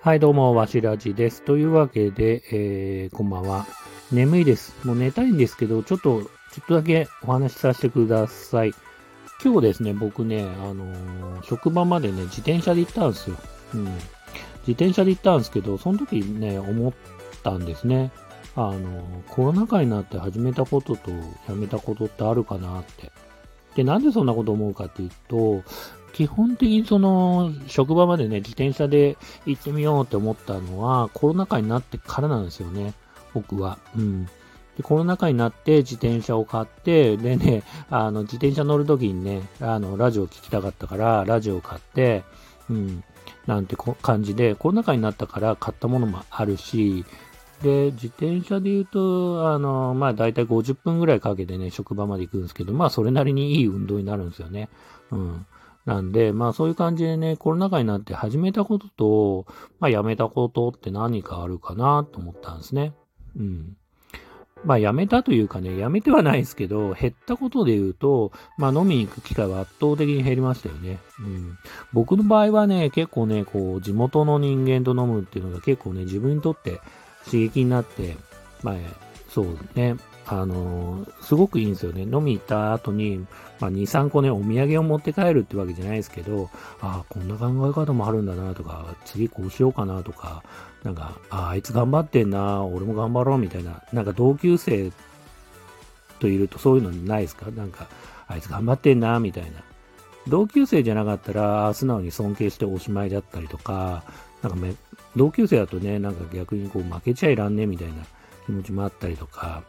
はい、どうも、わしらじです。というわけで、えー、こんばんは。眠いです。もう寝たいんですけど、ちょっと、ちょっとだけお話しさせてください。今日ですね、僕ね、あのー、職場までね、自転車で行ったんですよ。うん。自転車で行ったんですけど、その時ね、思ったんですね。あのー、コロナ禍になって始めたこととやめたことってあるかなって。で、なんでそんなこと思うかっていうと、基本的にその、職場までね、自転車で行ってみようって思ったのは、コロナ禍になってからなんですよね。僕は。うん。で、コロナ禍になって自転車を買って、でね、あの、自転車乗るときにね、あの、ラジオを聞きたかったから、ラジオを買って、うん、なんて感じで、コロナ禍になったから買ったものもあるし、で、自転車で言うと、あの、まあ、だいたい50分ぐらいかけてね、職場まで行くんですけど、まあ、それなりにいい運動になるんですよね。うん。なんで、まあそういう感じでね、コロナ禍になって始めたことと、まあやめたことって何かあるかなと思ったんですね。うん。まあやめたというかね、やめてはないですけど、減ったことで言うと、まあ飲みに行く機会は圧倒的に減りましたよね。うん。僕の場合はね、結構ね、こう、地元の人間と飲むっていうのが結構ね、自分にとって刺激になって、まあ、そうね、あのー、すごくいいんですよね。飲み行った後に、まあ、2、3個ね、お土産を持って帰るってわけじゃないですけど、ああ、こんな考え方もあるんだなとか、次こうしようかなとか、なんか、ああ、いつ頑張ってんな、俺も頑張ろうみたいな、なんか同級生といるとそういうのないですか？なんか、あいつ頑張ってんな、みたいな。同級生じゃなかったら、素直に尊敬しておしまいだったりとか、なんかめ、同級生だとね、なんか逆にこう負けちゃいらんね、みたいな気持ちもあったりとか、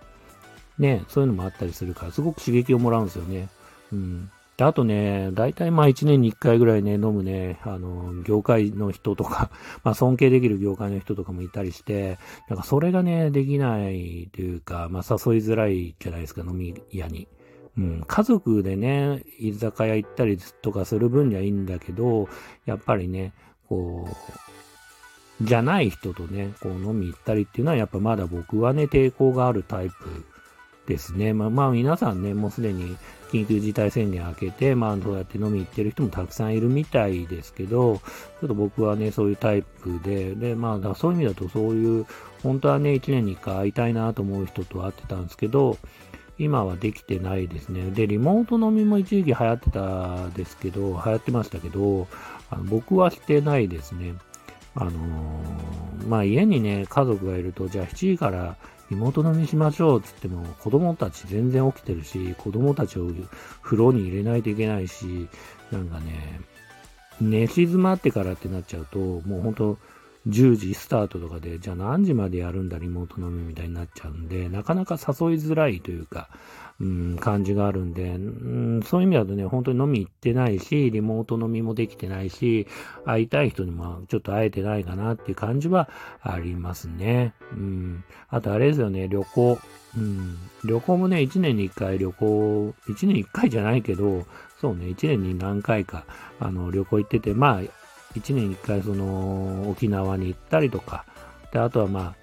ね、そういうのもあったりするから、すごく刺激をもらうんですよね。うん。で、あとね、大体まあ1年に1回ぐらいね、飲むね、あの、業界の人とか、まあ尊敬できる業界の人とかもいたりして、なんかそれがね、できないというか、まあ誘いづらいじゃないですか、飲み屋に。うん、家族でね、居酒屋行ったりとかする分にはいいんだけど、やっぱりね、こう、じゃない人とね、こう飲み行ったりっていうのはやっぱまだ僕はね、抵抗があるタイプですね。まあ、まあ、皆さんね、もうすでに緊急事態宣言明けて、まあ、どうやって飲み行ってる人もたくさんいるみたいですけど、ちょっと僕はね、そういうタイプで、で、まあ、そういう意味だとそういう、本当はね、1年に1回会いたいなと思う人と会ってたんですけど、今はできてないですね。で、リモート飲みも一時期流行ってたですけど、流行ってましたけど、あの僕はしてないですね。あのー、まあ、家にね、家族がいると、じゃあ7時から妹飲みしましょうっつっても、子供たち全然起きてるし、子供たちを風呂に入れないといけないし、なんかね、寝静まってからってなっちゃうと、もう本当、10時スタートとかで、じゃあ何時までやるんだ、リモート飲みみたいになっちゃうんで、なかなか誘いづらいというか、うん、感じがあるんで、うん、そういう意味だとね、本当に飲み行ってないし、リモート飲みもできてないし、会いたい人にもちょっと会えてないかなっていう感じはありますね。うん。あとあれですよね、旅行。うん。旅行もね、1年に1回旅行、1年1回じゃないけど、そうね、1年に何回か、あの、旅行行ってて、まあ、1年に1回その、沖縄に行ったりとか、で、あとはまあ、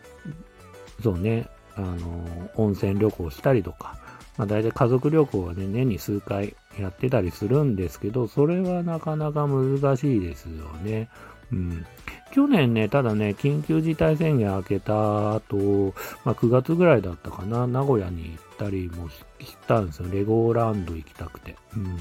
そうね、あの、温泉旅行したりとか、まあ大体家族旅行はね、年に数回やってたりするんですけど、それはなかなか難しいですよね。うん。去年ね、ただね、緊急事態宣言明けた後、まあ、9月ぐらいだったかな、名古屋に行ったりもしたんですよ。レゴーランド行きたくて。うん。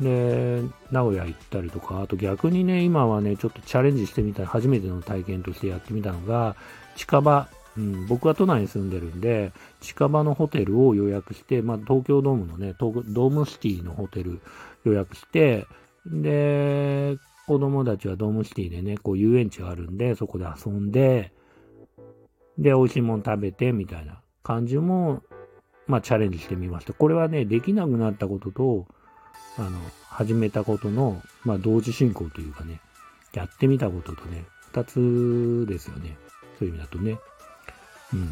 で、名古屋行ったりとか、あと逆にね、今はね、ちょっとチャレンジしてみた、初めての体験としてやってみたのが、近場うん、僕は都内に住んでるんで、近場のホテルを予約して、まあ、東京ドームのね、ドームシティのホテル予約して、で、子供たちはドームシティでね、こう遊園地があるんで、そこで遊んで、で、美味しいもの食べて、みたいな感じも、まあ、チャレンジしてみました。これはね、できなくなったことと、あの、始めたことの、まあ、同時進行というかね、やってみたこととね、二つですよね。そういう意味だとね。うん。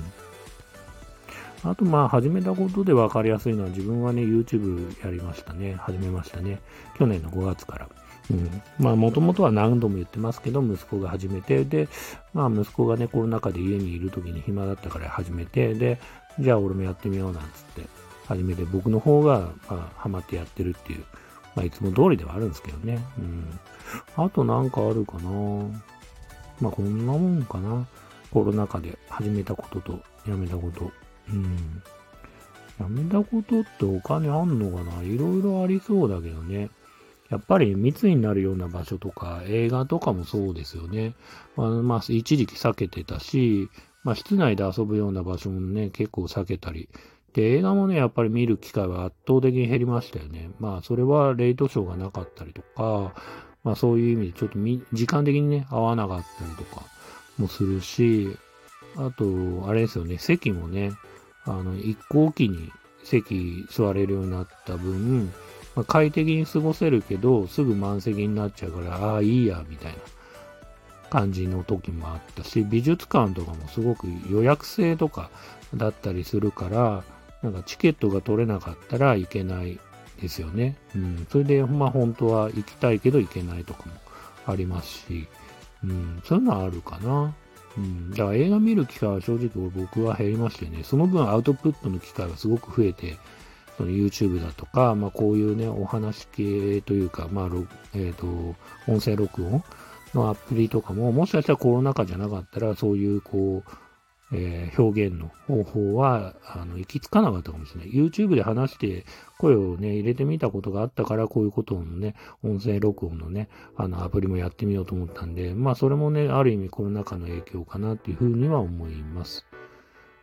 あと、まあ、始めたことで分かりやすいのは、自分はね、YouTube やりましたね。始めましたね。去年の5月から。うん。まあ、もともとは何度も言ってますけど、息子が始めて、で、まあ、息子がね、コロナ禍で家にいる時に暇だったから始めて、で、じゃあ俺もやってみようなんつって始めて、僕の方が、まあ、ハマってやってるっていう、まあ、いつも通りではあるんですけどね。うん。あとなんかあるかなまあ、こんなもんかな。コロナ禍で始めたこととやめたこと。うん。やめたことってお金あんのかないろいろありそうだけどね。やっぱり密になるような場所とか、映画とかもそうですよね。まあ、まあ、一時期避けてたし、まあ、室内で遊ぶような場所もね、結構避けたり。で、映画もね、やっぱり見る機会は圧倒的に減りましたよね。まあ、それはレイトショーがなかったりとか、まあ、そういう意味でちょっと時間的にね、合わなかったりとかもするし、あと、あれですよね、席もね、あの、一個おきに席座れるようになった分、まあ、快適に過ごせるけど、すぐ満席になっちゃうから、ああ、いいや、みたいな感じの時もあったし、美術館とかもすごく予約制とかだったりするから、なんかチケットが取れなかったらいけないですよね。うん。それで、まあ本当は行きたいけど行けないとかもありますし、うん。そういうのはあるかな。うん。だから映画見る機会は正直僕は減りましてね、その分アウトプットの機会がすごく増えて、その YouTube だとか、まあこういうね、お話系というか、まあ、えっ、ー、と、音声録音のアプリとかも、もしかしたらコロナ禍じゃなかったら、そういうこう、えー、表現の方法は、あの、行き着かなかったかもしれない。YouTube で話して声をね、入れてみたことがあったから、こういうことのね、音声録音のね、あの、アプリもやってみようと思ったんで、まあ、それもね、ある意味コロナ禍の影響かなっていうふうには思います。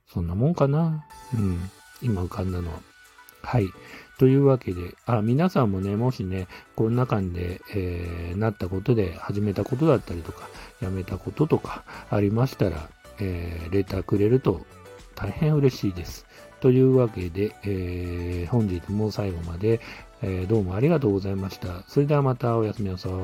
そんなもんかな。うん。今浮かんだのは。はい。というわけで、あ、皆さんもね、もしね、コロナ禍で、えー、なったことで始めたことだったりとか、やめたこととかありましたら、えー、レターくれると大変嬉しいです。というわけで、えー、本日も最後まで、えー、どうもありがとうございました。それではまたおやすみなさい。